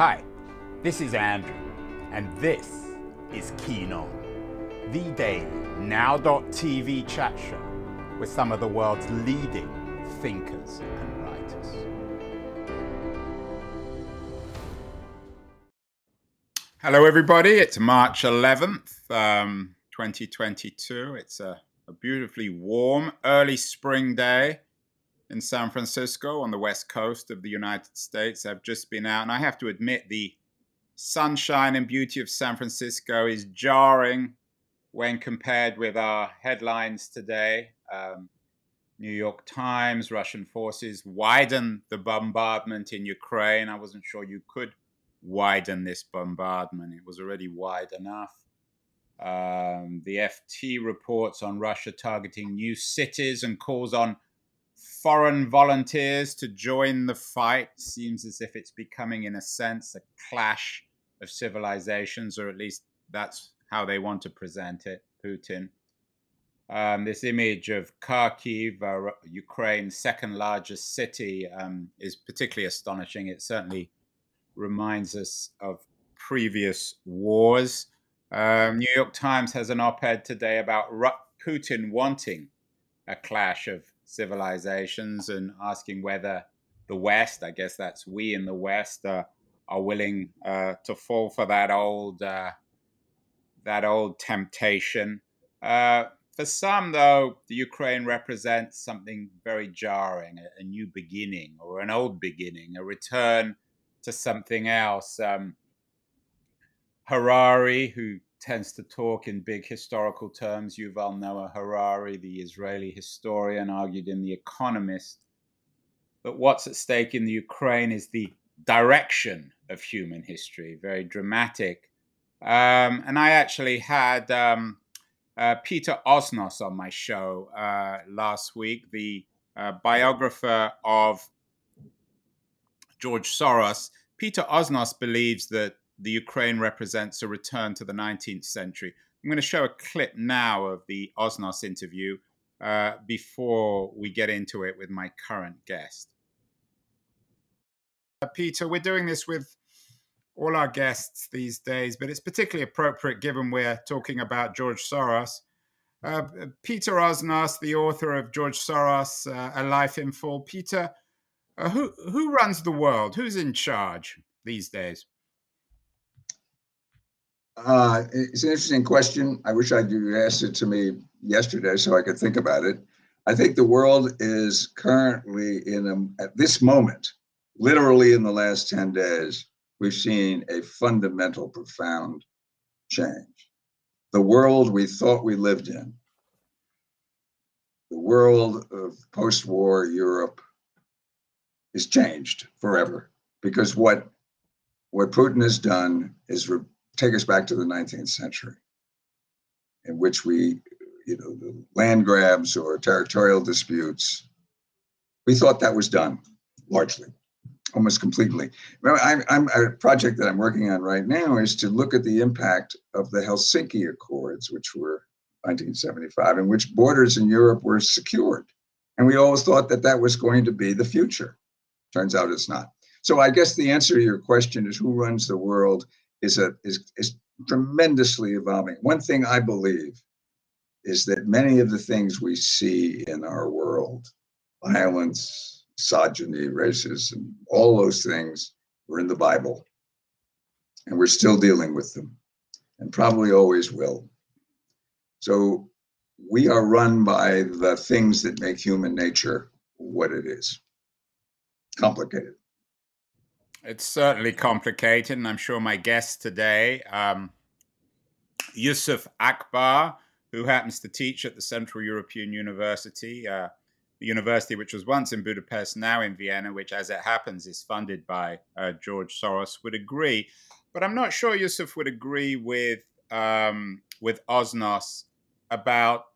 Hi, this is Andrew, and this is Keen On, the daily now.tv chat show with some of the world's leading thinkers and writers. Hello, everybody. It's March 11th, um, 2022. It's a, a beautifully warm early spring day in San Francisco on the west coast of the United States. I've just been out, and I have to admit, the sunshine and beauty of San Francisco is jarring when compared with our headlines today. Um, New York Times, Russian forces widen the bombardment in Ukraine. I wasn't sure you could widen this bombardment, it was already wide enough. Um, the FT reports on Russia targeting new cities and calls on foreign volunteers to join the fight. Seems as if it's becoming, in a sense, a clash of civilizations, or at least that's how they want to present it, Putin. Um, this image of Kharkiv, uh, Ukraine's second largest city, um, is particularly astonishing. It certainly reminds us of previous wars. Um, New York Times has an op ed today about Putin wanting a clash of civilizations and asking whether the West, I guess that's we in the West, uh, are willing uh, to fall for that old uh, that old temptation. Uh, for some, though, the Ukraine represents something very jarring, a, a, new beginning or an old beginning, a return to something else. Um, Harari, who tends to talk in big historical terms. Yuval Noah Harari, the Israeli historian, argued in The Economist that what's at stake in the Ukraine is the direction of human history, very dramatic. Um, and I actually had um, uh, Peter Osnos on my show uh, last week, the uh, biographer of George Soros. Peter Osnos believes that the Ukraine represents a return to the 19th century. I'm going to show a clip now of the Osnos interview uh, before we get into it with my current guest. Uh, Peter, we're doing this with all our guests these days, but it's particularly appropriate given we're talking about George Soros. Uh, Peter Osnos, the author of George Soros, uh, A Life in Full. Peter, uh, who, who runs the world? Who's in charge these days? Uh, it's an interesting question. I wish I'd you asked it to me yesterday so I could think about it. I think the world is currently in a, at this moment, literally in the last 10 days, we've seen a fundamental, profound change. The world we thought we lived in, the world of post war Europe, is changed forever because what what Putin has done is re- take us back to the 19th century, in which we, you know, the land grabs or territorial disputes, we thought that was done largely, almost completely. I'm, I'm a project that I'm working on right now is to look at the impact of the Helsinki Accords, which were 1975, in which borders in Europe were secured. And we always thought that that was going to be the future. Turns out it's not. So I guess the answer to your question is who runs the world is a is is tremendously evolving. One thing I believe is that many of the things we see in our world, violence, misogyny, racism, all those things were in the Bible. And we're still dealing with them and probably always will. So we are run by the things that make human nature what it is complicated. It's certainly complicated, and I'm sure my guest today, um, Yusuf Akbar, who happens to teach at the Central European University, uh, the university which was once in Budapest, now in Vienna, which, as it happens, is funded by uh, George Soros, would agree. But I'm not sure Yusuf would agree with um, with Osnos about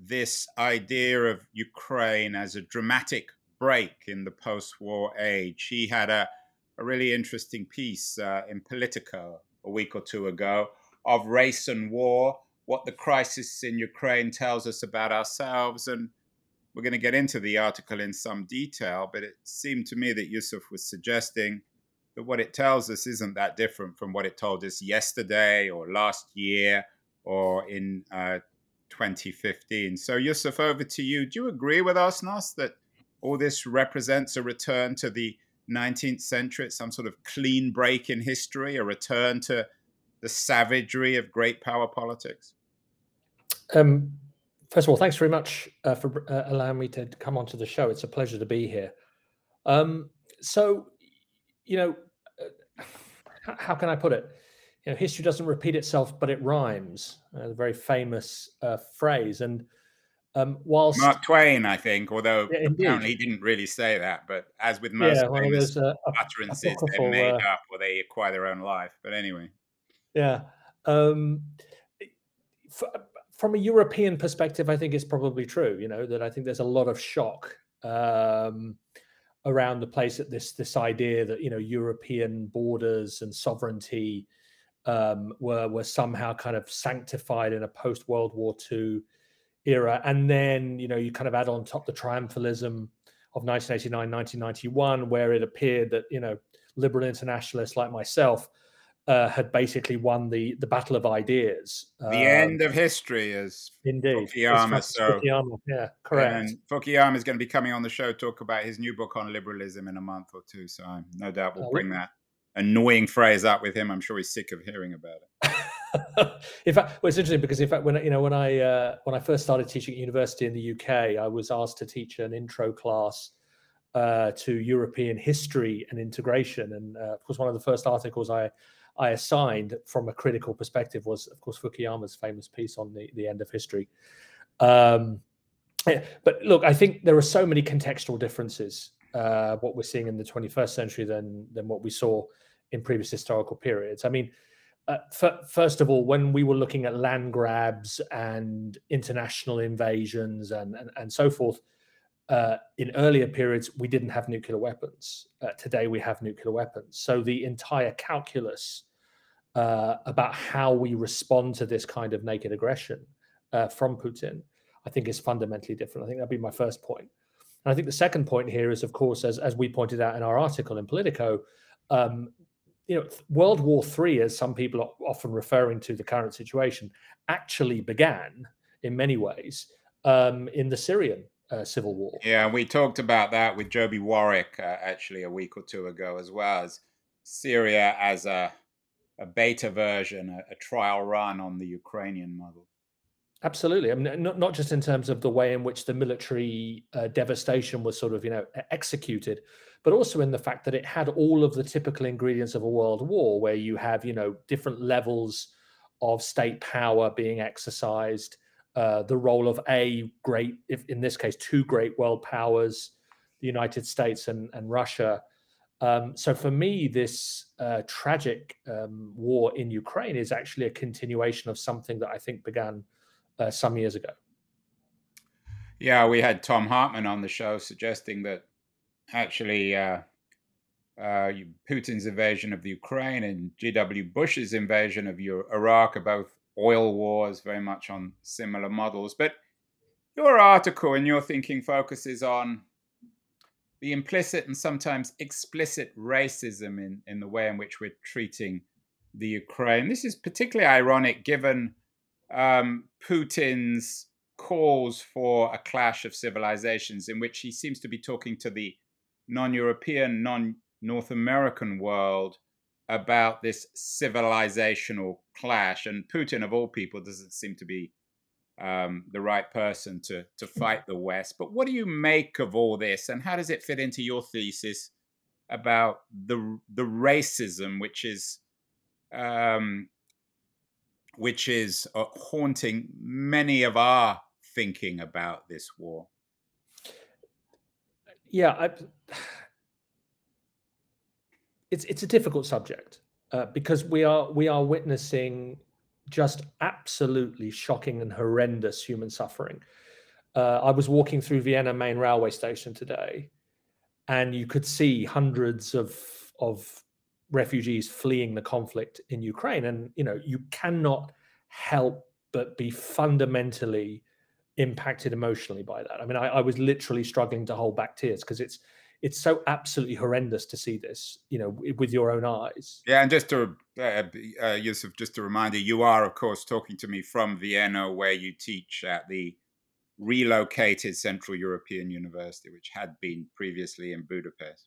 this idea of Ukraine as a dramatic break in the post-war age. He had a a really interesting piece uh, in Politico a week or two ago of race and war, what the crisis in Ukraine tells us about ourselves. And we're going to get into the article in some detail, but it seemed to me that Yusuf was suggesting that what it tells us isn't that different from what it told us yesterday or last year or in uh, 2015. So, Yusuf, over to you. Do you agree with Osnos, that all this represents a return to the 19th century, some sort of clean break in history, a return to the savagery of great power politics? Um, first of all, thanks very much uh, for uh, allowing me to come onto the show. It's a pleasure to be here. Um, so, you know, uh, how can I put it? You know, history doesn't repeat itself, but it rhymes. Uh, a very famous uh, phrase. And um, whilst Mark Twain, I think, although yeah, apparently he didn't really say that, but as with most yeah, well, famous uh, utterances, they're made uh, up or they acquire their own life. But anyway, yeah. Um, from a European perspective, I think it's probably true. You know that I think there's a lot of shock um, around the place at this this idea that you know European borders and sovereignty um, were were somehow kind of sanctified in a post World War II era. And then, you know, you kind of add on top the triumphalism of 1989, 1991, where it appeared that, you know, liberal internationalists like myself uh, had basically won the the battle of ideas. The um, end of history is indeed Fukuyama. So Fukuyama, yeah, correct. And Fukuyama is going to be coming on the show to talk about his new book on liberalism in a month or two. So I'm no doubt we'll oh, bring that annoying phrase up with him. I'm sure he's sick of hearing about it. in fact, well, it's interesting because in fact, when you know when I uh, when I first started teaching at university in the UK, I was asked to teach an intro class uh, to European history and integration, and uh, of course, one of the first articles I I assigned from a critical perspective was, of course, Fukuyama's famous piece on the the end of history. Um, yeah, but look, I think there are so many contextual differences uh, what we're seeing in the 21st century than than what we saw in previous historical periods. I mean, uh, f- first of all, when we were looking at land grabs and international invasions and and, and so forth, uh, in earlier periods we didn't have nuclear weapons. Uh, today we have nuclear weapons. So the entire calculus uh, about how we respond to this kind of naked aggression uh, from Putin, I think, is fundamentally different. I think that'd be my first point. And I think the second point here is, of course, as as we pointed out in our article in Politico. Um, you know, World War III, as some people are often referring to the current situation, actually began in many ways um, in the Syrian uh, civil war. Yeah, and we talked about that with Joby Warrick uh, actually a week or two ago as well as Syria as a a beta version, a, a trial run on the Ukrainian model. Absolutely. I mean, not, not just in terms of the way in which the military uh, devastation was sort of, you know, executed, but also in the fact that it had all of the typical ingredients of a world war, where you have, you know, different levels of state power being exercised, uh, the role of a great, if in this case, two great world powers, the United States and, and Russia. Um, so for me, this uh, tragic um, war in Ukraine is actually a continuation of something that I think began uh, some years ago. Yeah, we had Thom Hartmann on the show suggesting that actually uh, uh, Putin's invasion of the Ukraine and G.W. Bush's invasion of Iraq are both oil wars, very much on similar models. But your article and your thinking focuses on the implicit and sometimes explicit racism in, in the way in which we're treating the Ukraine. This is particularly ironic given um, Putin's calls for a clash of civilizations, in which he seems to be talking to the non European, non North American world about this civilizational clash. And Putin, of all people, doesn't seem to be um, the right person to, to fight the West. But what do you make of all this, and how does it fit into your thesis about the the racism which is um, which is uh, haunting many of our thinking about this war? Yeah, I, it's it's a difficult subject uh, because we are we are witnessing just absolutely shocking and horrendous human suffering. Uh, I was walking through Vienna main railway station today, and you could see hundreds of of refugees fleeing the conflict in Ukraine. And you know, you cannot help but be fundamentally impacted emotionally by that. I mean, I, I was literally struggling to hold back tears because it's it's so absolutely horrendous to see this, you know, with your own eyes. Yeah, and just to uh, uh, Yusuf, just a reminder, you are of course talking to me from Vienna, where you teach at the relocated Central European University, which had been previously in Budapest.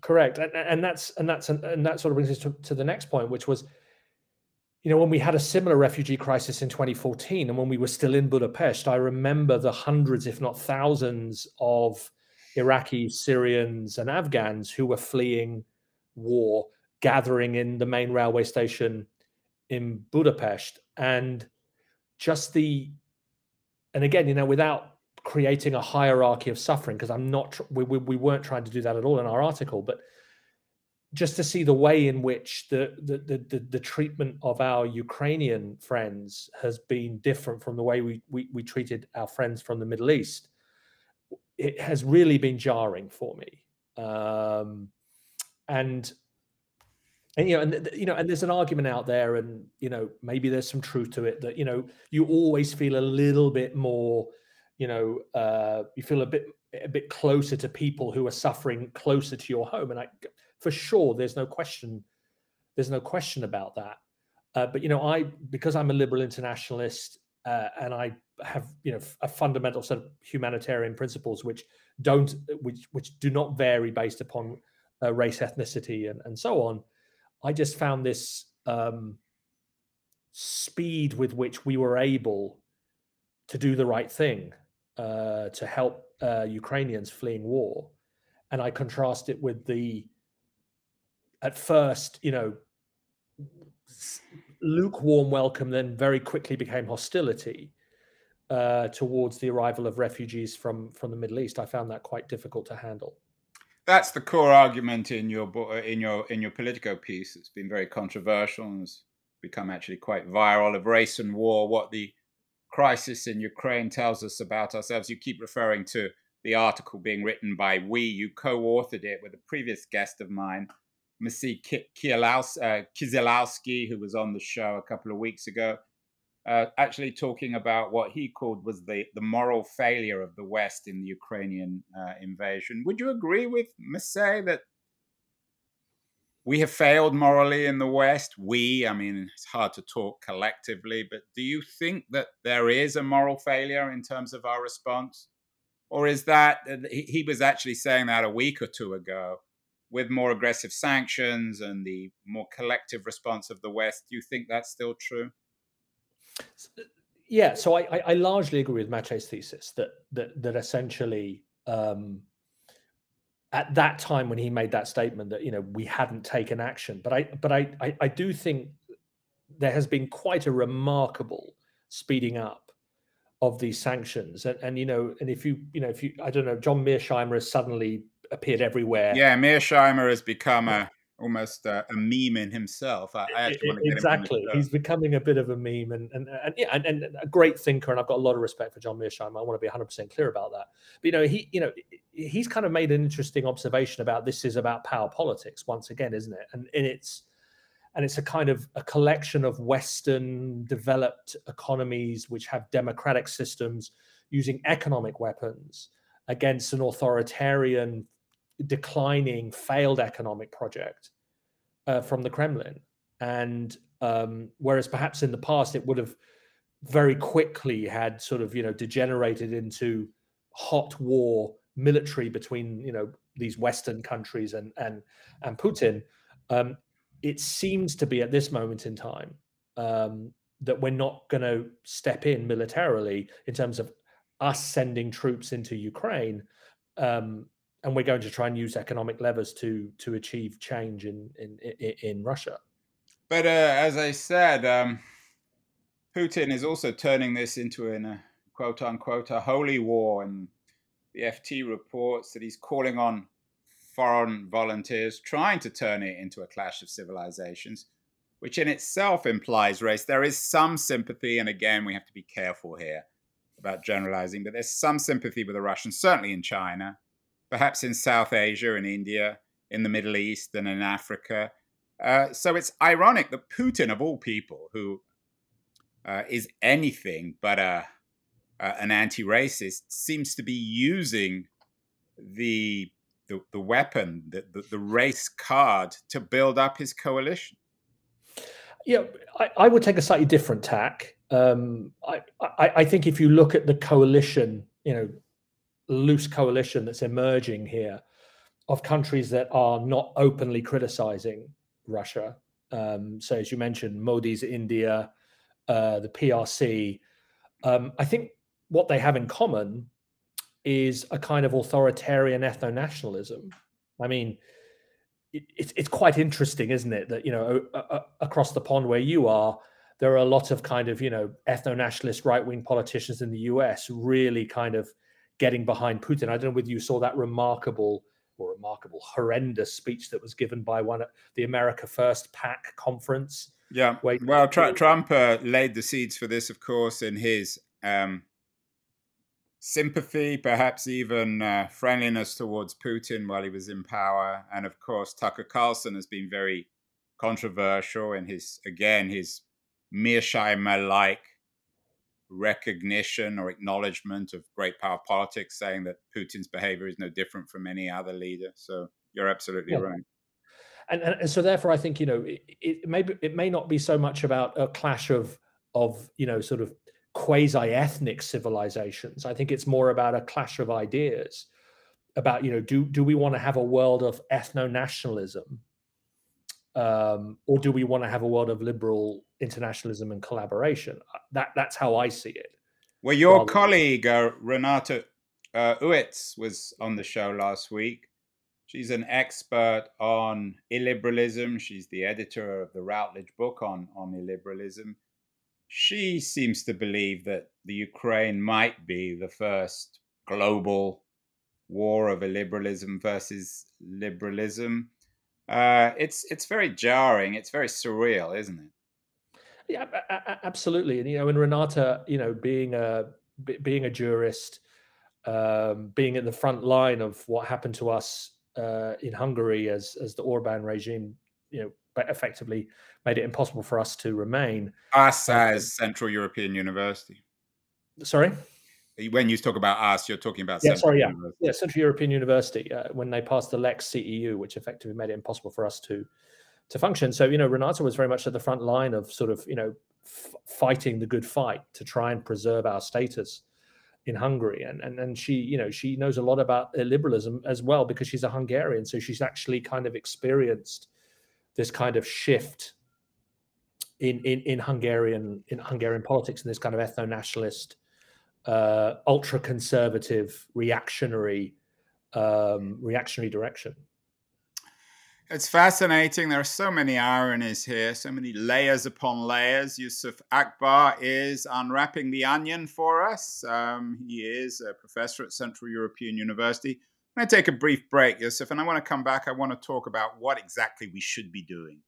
Correct, and, and that's and that's and that sort of brings us to, to the next point, which was you know, when we had a similar refugee crisis in 2014 and when we were still in Budapest, I remember the hundreds, if not thousands, of Iraqis, Syrians, and Afghans who were fleeing war gathering in the main railway station in Budapest. And just the, and again, you know, without creating a hierarchy of suffering, because I'm not, we, we, we weren't trying to do that at all in our article, but just to see the way in which the, the the, the, treatment of our Ukrainian friends has been different from the way we, we, we treated our friends from the Middle East, it has really been jarring for me. Um, and and you know and you know and there's an argument out there and you know maybe there's some truth to it that you know you always feel a little bit more you know uh, you feel a bit a bit closer to people who are suffering closer to your home and i for sure. There's no question. There's no question about that. Uh, but you know, I because I'm a liberal internationalist uh, and I have you know a fundamental set of humanitarian principles which don't which which do not vary based upon uh, race, ethnicity, and and so on. I just found this um, speed with which we were able to do the right thing uh, to help uh, Ukrainians fleeing war, and I contrast it with the at first, you know, lukewarm welcome, then very quickly became hostility uh, towards the arrival of refugees from from the Middle East. I found that quite difficult to handle. That's the core argument in your in your in your Politico piece. It's been very controversial and has become actually quite viral of race and war. What the crisis in Ukraine tells us about ourselves. You keep referring to the article being written by we. You co-authored it with a previous guest of mine, Maciej uh, who was on the show a couple of weeks ago, uh, actually talking about what he called was the, the moral failure of the West in the Ukrainian uh, invasion. Would you agree with Maciej that we have failed morally in the West? We, I mean, it's hard to talk collectively, but do you think that there is a moral failure in terms of our response? Or is that, uh, he was actually saying that a week or two ago, with more aggressive sanctions and the more collective response of the West. Do you think that's still true? Yeah, so I, I largely agree with Maciej's thesis that that that essentially um, at that time when he made that statement that you know we hadn't taken action, but I but I, I, I do think there has been quite a remarkable speeding up of these sanctions and, and you know and if you you know if you I don't know John Mearsheimer has suddenly appeared everywhere. Yeah, Mearsheimer has become a almost a, a meme in himself. I, I actually want to exactly. He's becoming a bit of a meme, and and and yeah, and, and, a great thinker. And I've got a lot of respect for John Mearsheimer. I want to be 100 percent clear about that. But you know, he you know he's kind of made an interesting observation about this is about power politics once again, isn't it? And and it's and it's a kind of a collection of Western developed economies which have democratic systems using economic weapons against an authoritarian declining, failed economic project uh, from the Kremlin. And um, whereas perhaps in the past it would have very quickly had sort of you know degenerated into hot war military between you know these Western countries and and and Putin. Um, it seems to be at this moment in time um, that we're not going to step in militarily in terms of us sending troops into Ukraine um, and we're going to try and use economic levers to to achieve change in in in, Russia. But uh, as I said, um, Putin is also turning this into a uh, quote unquote a holy war, and the FT reports that he's calling on foreign volunteers, trying to turn it into a clash of civilizations, which in itself implies race. There is some sympathy, and again, we have to be careful here about generalizing, but there's some sympathy with the Russians, certainly in China perhaps in South Asia and India, in the Middle East and in Africa. Uh, so it's ironic that Putin, of all people, who uh, is anything but a, an anti-racist, seems to be using the the, the weapon, the, the, the race card to build up his coalition? Yeah, I, I would take a slightly different tack. Um, I, I, I think if you look at the coalition, you know, loose coalition that's emerging here of countries that are not openly criticizing Russia. Um, so, as you mentioned, Modi's India, uh, the PRC. Um, I think what they have in common is a kind of authoritarian ethno nationalism. I mean, it, it's it's quite interesting, isn't it, that you know across the pond where you are, there are a lot of kind of you know ethno nationalist right wing politicians in the U.S. really kind of getting behind Putin. I don't know whether you saw that remarkable or remarkable, horrendous speech that was given by one at the America First PAC conference. Yeah. well, Trump uh, laid the seeds for this, of course, in his um, sympathy, perhaps even uh, friendliness towards Putin while he was in power. And of course, Tucker Carlson has been very controversial in his, again, his Mearsheimer like recognition or acknowledgement of great power politics, saying that Putin's behavior is no different from any other leader. So you're absolutely yeah. right. And, and, so therefore, I think you know it, it may it may not be so much about a clash of of you know sort of quasi ethnic civilizations. I think it's more about a clash of ideas about you know do do we want to have a world of ethno nationalism um, or do we want to have a world of liberal internationalism and collaboration? Uh, that that's how I see it. Well, your Rather colleague uh, Renate uh, Uitz was on the show last week. She's an expert on illiberalism. She's the editor of the Routledge book on on illiberalism. She seems to believe that the Ukraine might be the first global war of illiberalism versus liberalism uh, it's it's very jarring. It's very surreal, isn't it? Yeah, absolutely. And you know, and Renata, you know, being a being a jurist, um, being at the front line of what happened to us uh, in Hungary as as the Orban regime, you know, effectively made it impossible for us to remain. Us as Central European University. Sorry when you talk about us, you're talking about yeah, Central sorry, yeah, University. yeah, Central European University uh, when they passed the Lex CEU, which effectively made it impossible for us to to function. So you know, Renate was very much at the front line of sort of you know f- fighting the good fight to try and preserve our status in Hungary, and and and she you know she knows a lot about liberalism as well because she's a Hungarian, so she's actually kind of experienced this kind of shift in in in Hungarian in Hungarian politics and this kind of ethno nationalist uh, ultra conservative, reactionary, um, reactionary direction. It's fascinating. There are so many ironies here, so many layers upon layers. Yusuf Akbar is unwrapping the onion for us. Um, he is a professor at Central European University. I'm going to take a brief break, Yusuf, and I want to come back. I want to talk about what exactly we should be doing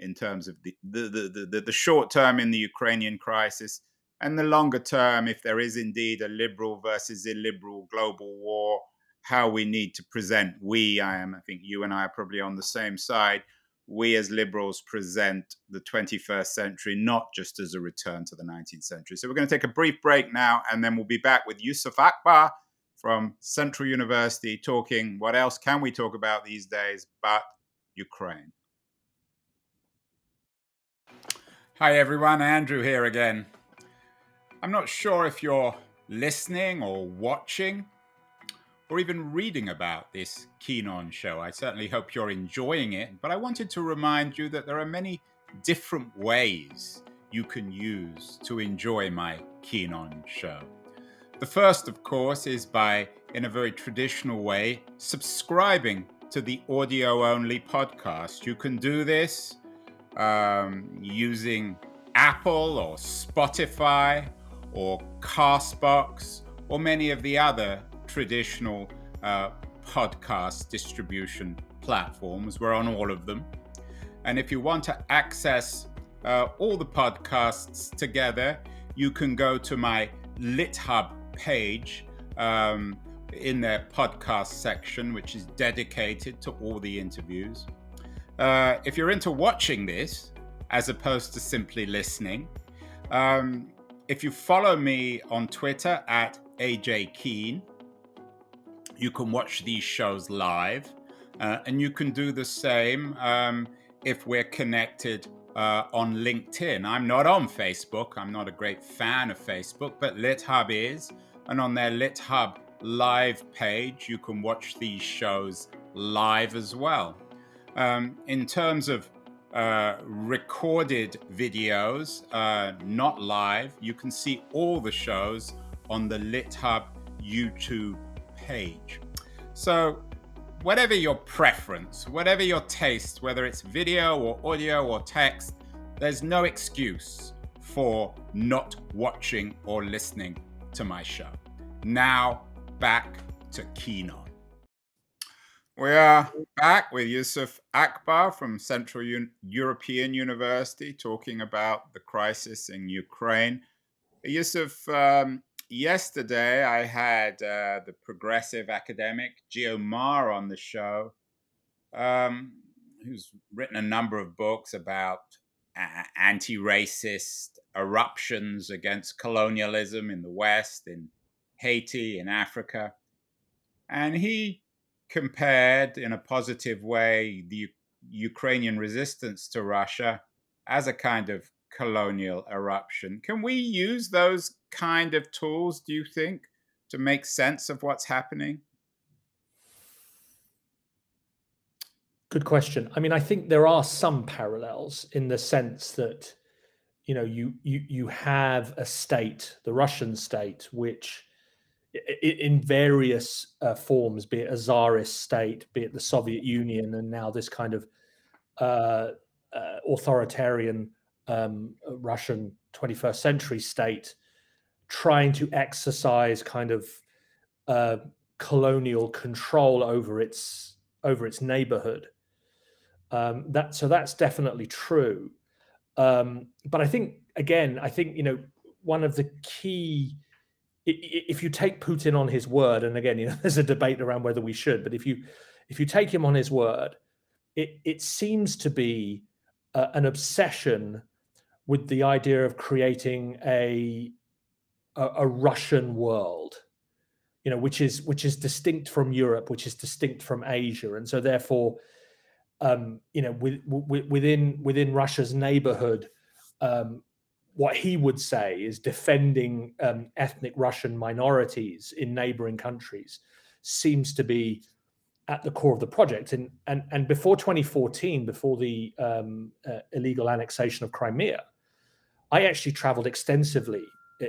in terms of the, the, the, the, the short term in the Ukrainian crisis and the longer term, if there is indeed a liberal versus illiberal global war, how we need to present. We, I am, I think you and I are probably on the same side. We as liberals present the 21st century not just as a return to the 19th century. So we're going to take a brief break now, and then we'll be back with Yusuf Akbar from Central University talking what else can we talk about these days but Ukraine. Hi everyone, Andrew here again. I'm not sure if you're listening or watching or even reading about this Keen On show. I certainly hope you're enjoying it, but I wanted to remind you that there are many different ways you can use to enjoy my Keen On show. The first, of course, is by, in a very traditional way, subscribing to the audio only podcast. You can do this um, using Apple or Spotify or Castbox, or many of the other traditional uh, podcast distribution platforms. We're on all of them. And if you want to access uh, all the podcasts together, you can go to my LitHub page um, in their podcast section, which is dedicated to all the interviews. Uh, if you're into watching this, as opposed to simply listening, um, if you follow me on Twitter at AJ Keen, you can watch these shows live. Uh, and you can do the same um, if we're connected uh, on LinkedIn. I'm not on Facebook. I'm not a great fan of Facebook, but LitHub is. And on their LitHub live page, you can watch these shows live as well. Um, in terms of uh, recorded videos, uh, not live, you can see all the shows on the LitHub YouTube page. So, whatever your preference, whatever your taste, whether it's video or audio or text, there's no excuse for not watching or listening to my show. Now, back to Keen On. We are back with Yusuf Akbar from Central European University talking about the crisis in Ukraine. Yusuf, um, yesterday I had uh, the progressive academic Gio Marr on the show, um, who's written a number of books about anti racist eruptions against colonialism in the West, in Haiti, in Africa. And he compared in a positive way the Ukrainian resistance to Russia as a kind of colonial eruption. Can we use those kind of tools, do you think, to make sense of what's happening? Good question. I mean, I think there are some parallels in the sense that, you know, you you you have a state, the Russian state, which in various uh, forms, be it a czarist state, be it the Soviet Union, and now this kind of uh, uh, authoritarian um, Russian 21st century state, trying to exercise kind of uh, colonial control over its over its neighborhood. Um, that so that's definitely true. Um, but I think again, I think you know one of the key if you take Putin on his word, and again, you know, there's a debate around whether we should, but if you if you take him on his word, it it seems to be uh, an obsession with the idea of creating a, a a, Russian world, you know, which is which is distinct from Europe, which is distinct from Asia, and so therefore, um, you know, with, with, within within Russia's neighborhood, um, what he would say is defending um, ethnic Russian minorities in neighboring countries seems to be at the core of the project. And and and before 2014, before the um, uh, illegal annexation of Crimea, I actually traveled extensively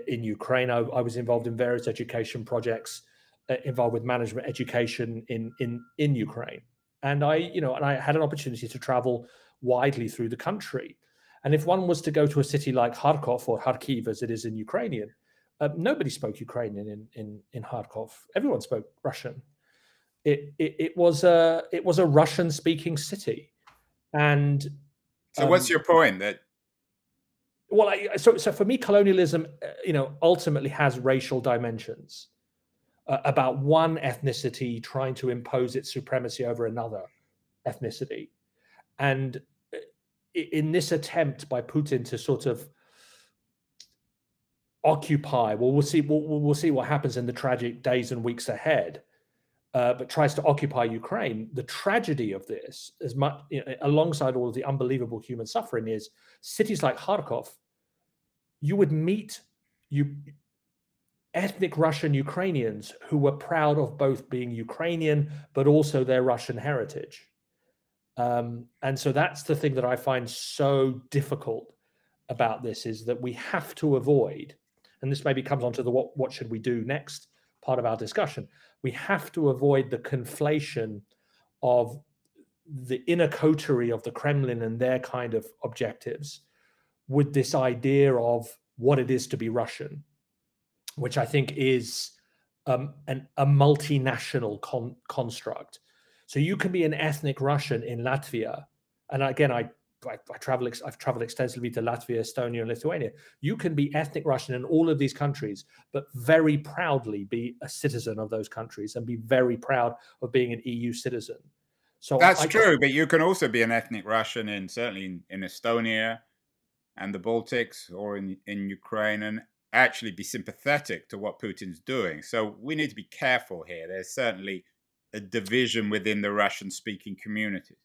in Ukraine. I, I was involved in various education projects uh, involved with management education in in in Ukraine, and I you know and I had an opportunity to travel widely through the country and if one was to go to a city like Kharkov or Kharkiv, as it is in Ukrainian, uh, nobody spoke Ukrainian in, in, in Kharkov. Everyone spoke Russian. It, it, it was a it was a Russian speaking city, and so um, what's your point that? Well, I, so so for me, colonialism, uh, you know, ultimately has racial dimensions uh, about one ethnicity trying to impose its supremacy over another ethnicity, and in this attempt by Putin to sort of occupy, well, we'll see. We'll, we'll see what happens in the tragic days and weeks ahead. Uh, but tries to occupy Ukraine. The tragedy of this, as much you know, alongside all of the unbelievable human suffering, is cities like Kharkov. You would meet you ethnic Russian Ukrainians who were proud of both being Ukrainian but also their Russian heritage. Um, and so that's the thing that I find so difficult about this is that we have to avoid, and this maybe comes onto the what, what should we do next part of our discussion. We have to avoid the conflation of the inner coterie of the Kremlin and their kind of objectives with this idea of what it is to be Russian, which I think is um, an, a multinational con- construct so you can be an ethnic Russian in Latvia, and again, I I, I travel. I've traveled extensively to Latvia, Estonia, and Lithuania. You can be ethnic Russian in all of these countries, but very proudly be a citizen of those countries and be very proud of being an EU citizen. So that's I, true, but you can also be an ethnic Russian in certainly in, in Estonia and the Baltics or in in Ukraine, and actually be sympathetic to what Putin's doing. So we need to be careful here. There's certainly a division within the Russian speaking community.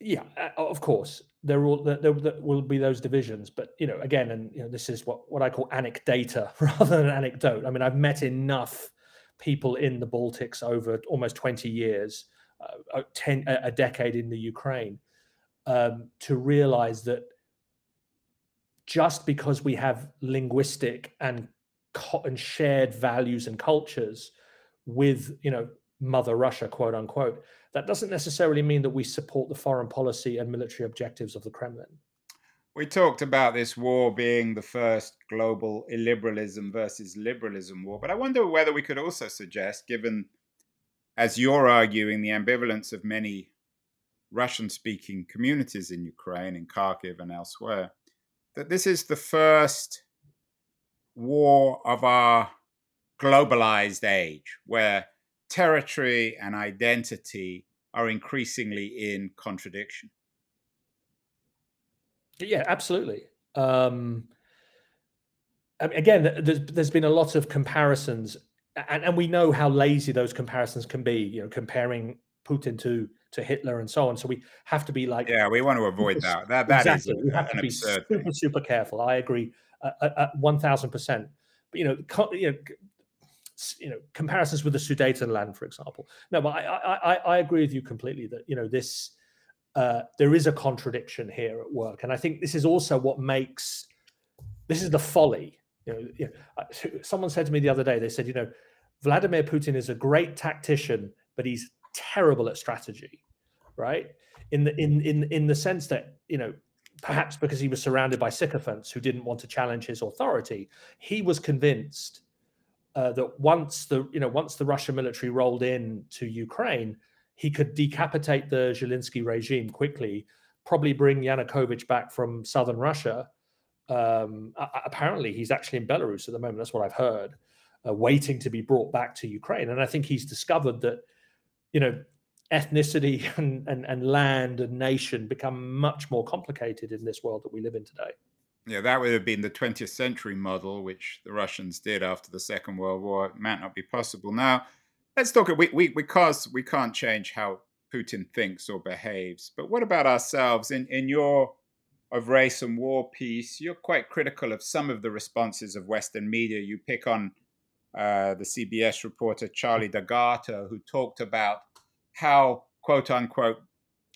Yeah, uh, of course there will there, will be those divisions, but you know, again, and you know, this is what what I call anecdata rather than anecdote. I mean, I've met enough people in the Baltics over almost twenty years, uh, uh ten a decade in the Ukraine, um, to realize that just because we have linguistic and and shared values and cultures with you know mother russia quote unquote. That doesn't necessarily mean that we support the foreign policy and military objectives of the kremlin. We talked about this war being the first global illiberalism versus liberalism war but i wonder whether we could also suggest given as you're arguing the ambivalence of many russian speaking communities in ukraine in kharkiv and elsewhere that this is the first war of our globalized age where territory and identity are increasingly in contradiction. Yeah, absolutely. Um, again, there's, there's been a lot of comparisons, and, and we know how lazy those comparisons can be. You know, comparing Putin to to Hitler and so on. So we have to be like, yeah, we want to avoid that. That that exactly. is we have to be super thing. super careful. I agree, uh, uh, uh, one thousand percent. But you know, you know, you know, comparisons with the Sudetenland, for example. No, but I, I I agree with you completely that you know this. Uh, there is a contradiction here at work, and I think this is also what makes this is the folly. You know, you know, someone said to me the other day. They said, you know, Vladimir Putin is a great tactician, but he's terrible at strategy, right? In the in in in the sense that you know perhaps because he was surrounded by sycophants who didn't want to challenge his authority, he was convinced uh, that once the you know once the Russian military rolled in to Ukraine, he could decapitate the Zelensky regime quickly, probably bring Yanukovych back from southern Russia. Um, apparently, he's actually in Belarus at the moment. That's what I've heard, uh, waiting to be brought back to Ukraine. And I think he's discovered that you know, ethnicity and, and, and land and nation become much more complicated in this world that we live in today. Yeah, that would have been the 20th century model, which the Russians did after the Second World War. It might not be possible now. Let's talk. We, we because we can't change how Putin thinks or behaves. But what about ourselves? In in your of race and war piece, you're quite critical of some of the responses of Western media. You pick on uh, the CBS reporter Charlie D'Agata, who talked about how, quote unquote,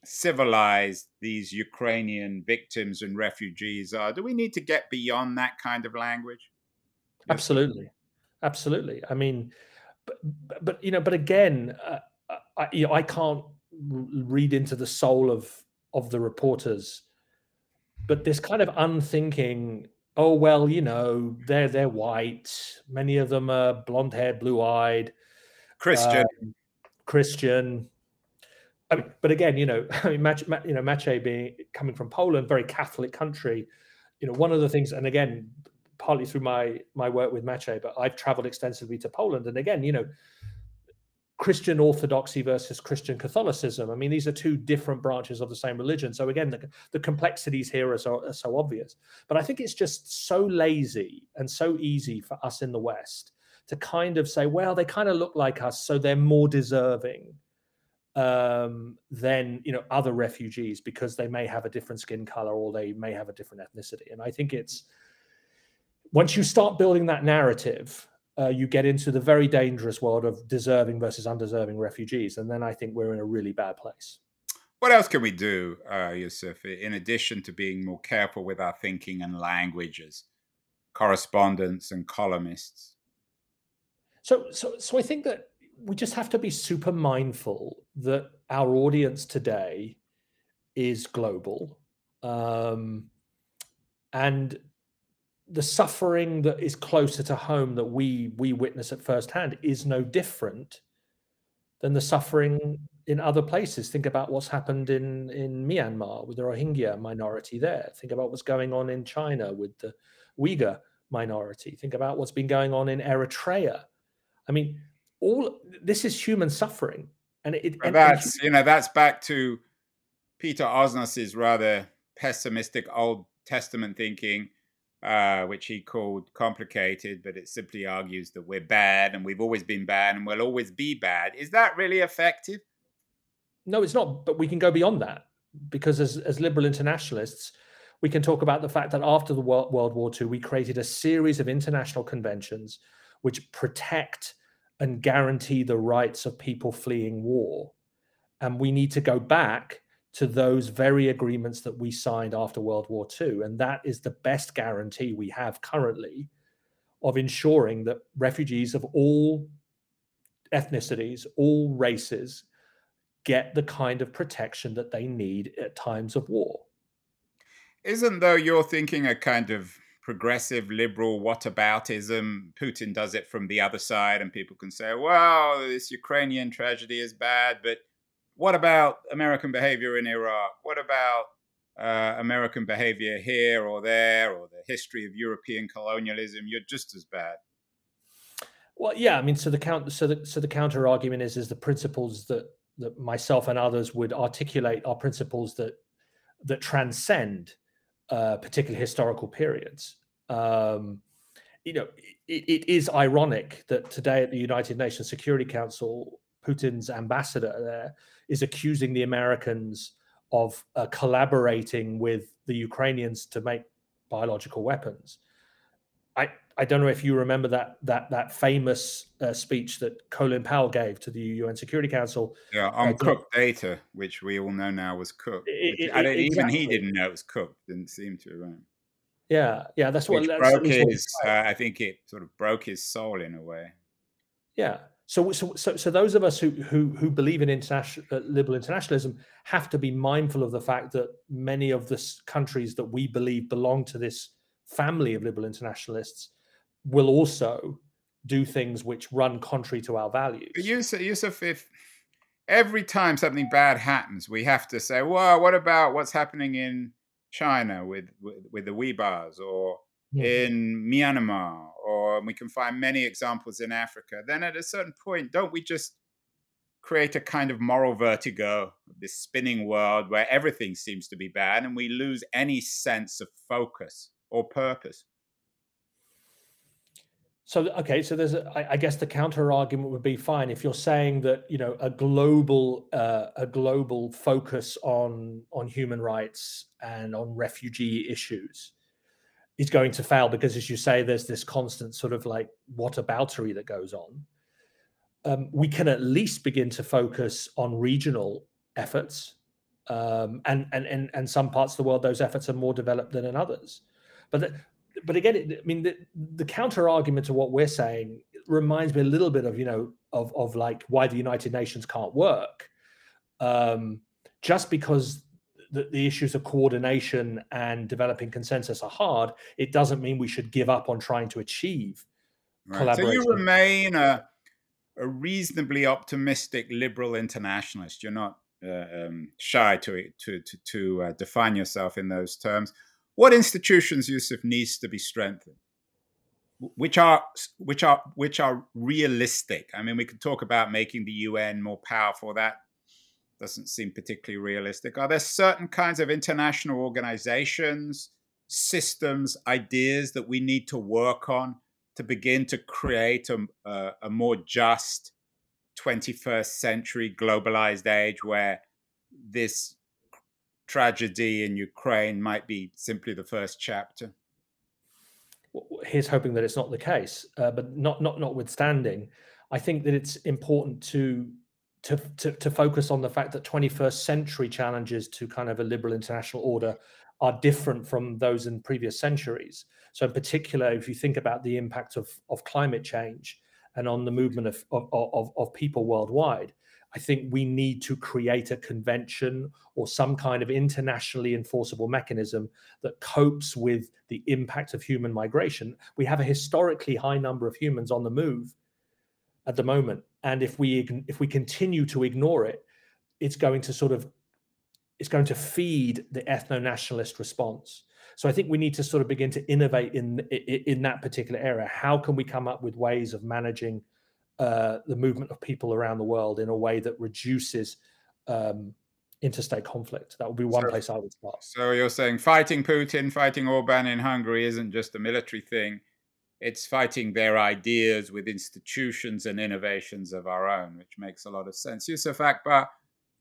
civilized these Ukrainian victims and refugees are. Do we need to get beyond that kind of language? Absolutely, absolutely. I mean, but, but you know, but again, uh, I, you know, I can't read into the soul of of the reporters, but this kind of unthinking oh well, you know, they're they're white. Many of them are blonde haired, blue eyed, Christian, um, Christian. I mean, but again, you know, I mean, Mach, you know, Maciej being coming from Poland, very Catholic country. You know, one of the things, and again, partly through my my work with Maciej, but I've traveled extensively to Poland, and again, you know, Christian Orthodoxy versus Christian Catholicism. I mean, these are two different branches of the same religion. So again, the, the complexities here are so, are so obvious. But I think it's just so lazy and so easy for us in the West to kind of say, well, they kind of look like us, so they're more deserving um, than you know other refugees because they may have a different skin color or they may have a different ethnicity. And I think it's once you start building that narrative uh, you get into the very dangerous world of deserving versus undeserving refugees. And then I think we're in a really bad place. What else can we do, uh, Yusuf, in addition to being more careful with our thinking and languages, correspondents and columnists? So, so, so I think that we just have to be super mindful that our audience today is global. Um, and the suffering that is closer to home that we we witness at first hand is no different than the suffering in other places. Think about what's happened in in Myanmar with the Rohingya minority there. Think about what's going on in China with the Uyghur minority. Think about what's been going on in Eritrea. I mean, all this is human suffering, and it. And, that's and, you know that's back to Peter Osnos's rather pessimistic Old Testament thinking uh, which he called complicated, but it simply argues that we're bad and we've always been bad and we'll always be bad. Is that really effective? No, it's not. But we can go beyond that because as, as liberal internationalists, we can talk about the fact that after the World, World War II, we created a series of international conventions which protect and guarantee the rights of people fleeing war. And we need to go back to those very agreements that we signed after World War II. And that is the best guarantee we have currently of ensuring that refugees of all ethnicities, all races, get the kind of protection that they need at times of war. Isn't though you're thinking a kind of progressive liberal whataboutism? Putin does it from the other side, and people can say, well, this Ukrainian tragedy is bad, but what about American behavior in Iraq? What about uh, American behavior here or there, or the history of European colonialism? You're just as bad. Well, yeah, I mean, so the count, so the so the counter argument is is the principles that that myself and others would articulate are principles that that transcend uh, particular historical periods. Um, you know, it, it is ironic that today at the United Nations Security Council, Putin's ambassador there is accusing the Americans of uh, collaborating with the Ukrainians to make biological weapons. I, don't know if you remember that that that famous uh, speech that Colin Powell gave to the UN Security Council. Yeah, on uh, cooked data, which we all know now was cooked. It, it, I exactly. Even he didn't know it was cooked. Didn't seem to. Right? Yeah, yeah, that's what. Which broke his. Uh, I think it sort of broke his soul in a way. Yeah. So, so, so, so those of us who who who believe in international uh, liberal internationalism have to be mindful of the fact that many of the countries that we believe belong to this family of liberal internationalists will also do things which run contrary to our values. Yusuf, Yusuf, if every time something bad happens, we have to say, well, what about what's happening in China with, with, with the Uyghurs or yeah. in Myanmar, or we can find many examples in Africa, then at a certain point, don't we just create a kind of moral vertigo this spinning world where everything seems to be bad and we lose any sense of focus or purpose? So okay, so there's I, guess the counter argument would be fine if you're saying that you know a global uh, a global focus on on human rights and on refugee issues is going to fail because as you say there's this constant sort of like whataboutery that goes on. Um, we can at least begin to focus on regional efforts um, and, and and and some parts of the world those efforts are more developed than in others. But but again, it, I mean, the, the counter argument to what we're saying reminds me a little bit of you know of of like why the United Nations can't work, um, just because the, the issues of coordination and developing consensus are hard. It doesn't mean we should give up on trying to achieve right. collaboration. So you remain a a reasonably optimistic liberal internationalist. You're not uh, um, shy to to to, to uh, define yourself in those terms what institutions Yusuf needs to be strengthened? Which are which are which are realistic? I mean we could talk about making the un more powerful. That doesn't seem particularly realistic. Are there certain kinds of international organizations systems ideas that we need to work on to begin to create a, a, a more just 21st century globalized age where this tragedy in Ukraine might be simply the first chapter. Here's hoping that it's not the case, uh, but not not notwithstanding, I think that it's important to, to to to focus on the fact that 21st century challenges to kind of a liberal international order are different from those in previous centuries. So, in particular, if you think about the impact of of climate change and on the movement of of, of, of people worldwide, I think we need to create a convention or some kind of internationally enforceable mechanism that copes with the impact of human migration. We have a historically high number of humans on the move at the moment, and if we if we continue to ignore it, it's going to sort of it's going to feed the ethno-nationalist response. So I think we need to sort of begin to innovate in in that particular area. How can we come up with ways of managing uh, the movement of people around the world in a way that reduces um, interstate conflict. That would be one So- place I would start. So you're saying fighting Putin, fighting Orban in Hungary isn't just a military thing. It's fighting their ideas with institutions and innovations of our own, which makes a lot of sense. Yusuf Akbar,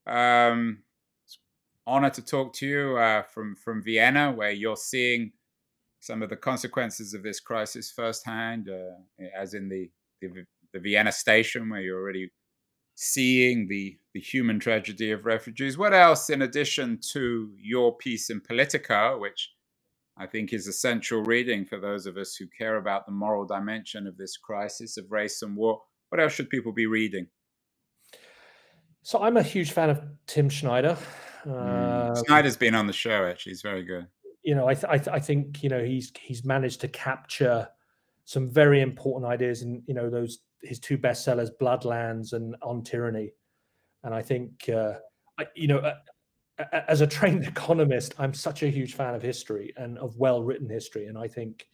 um, it's honor to talk to you uh, from from Vienna, where you're seeing some of the consequences of this crisis firsthand, uh, as in the, the the Vienna station, where you're already seeing the the human tragedy of refugees. What else, in addition to your piece in Politico, which I think is essential reading for those of us who care about the moral dimension of this crisis of race and war? What else should people be reading? So I'm a huge fan of Tim Snyder. Mm. Uh, Snyder's been on the show. Actually, he's very good. you know, I, th- I, th- I think you know he's he's managed to capture some very important ideas, and you know those his two bestsellers, Bloodlands and On Tyranny, and I think uh, I, you know. Uh, as a trained economist, I'm such a huge fan of history and of well-written history, and I think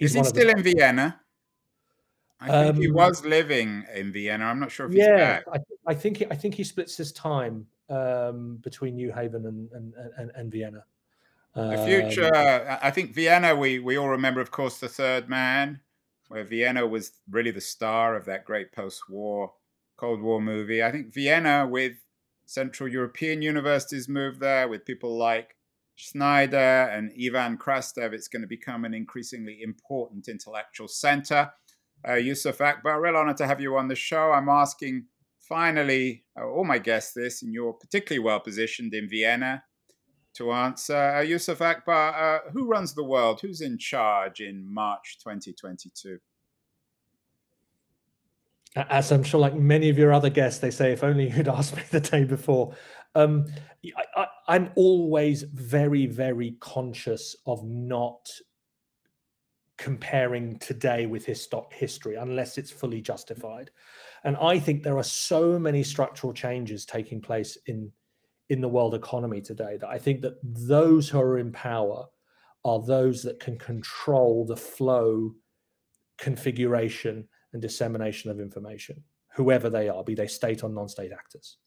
Is he one of the- still in Vienna? I think he Um, was living in Vienna. I'm not sure if he's yeah, back. I, I think he, I think he splits his time um, between New Haven and and, and, and Vienna. The Um, future, I I think Vienna, we, we all remember, of course, The Third Man, where Vienna was really the star of that great post war Cold War movie. I think Vienna, with Central European universities moved there, with people like Snyder and Ivan Krastev, it's going to become an increasingly important intellectual center. Uh, Yusuf Akbar, real honor to have you on the show. I'm asking finally uh, all my guests this, and you're particularly well positioned in Vienna to answer. Uh, Yusuf Akbar, uh, who runs the world? Who's in charge in March 2022? As I'm sure, like many of your other guests, they say, if only you'd asked me the day before. Um, I, am always very, very conscious of not comparing today with histo- history unless it's fully justified. And I think there are so many structural changes taking place in in the world economy today that I think that those who are in power are those that can control the flow, configuration, and dissemination of information, whoever they are, be they state or non-state actors.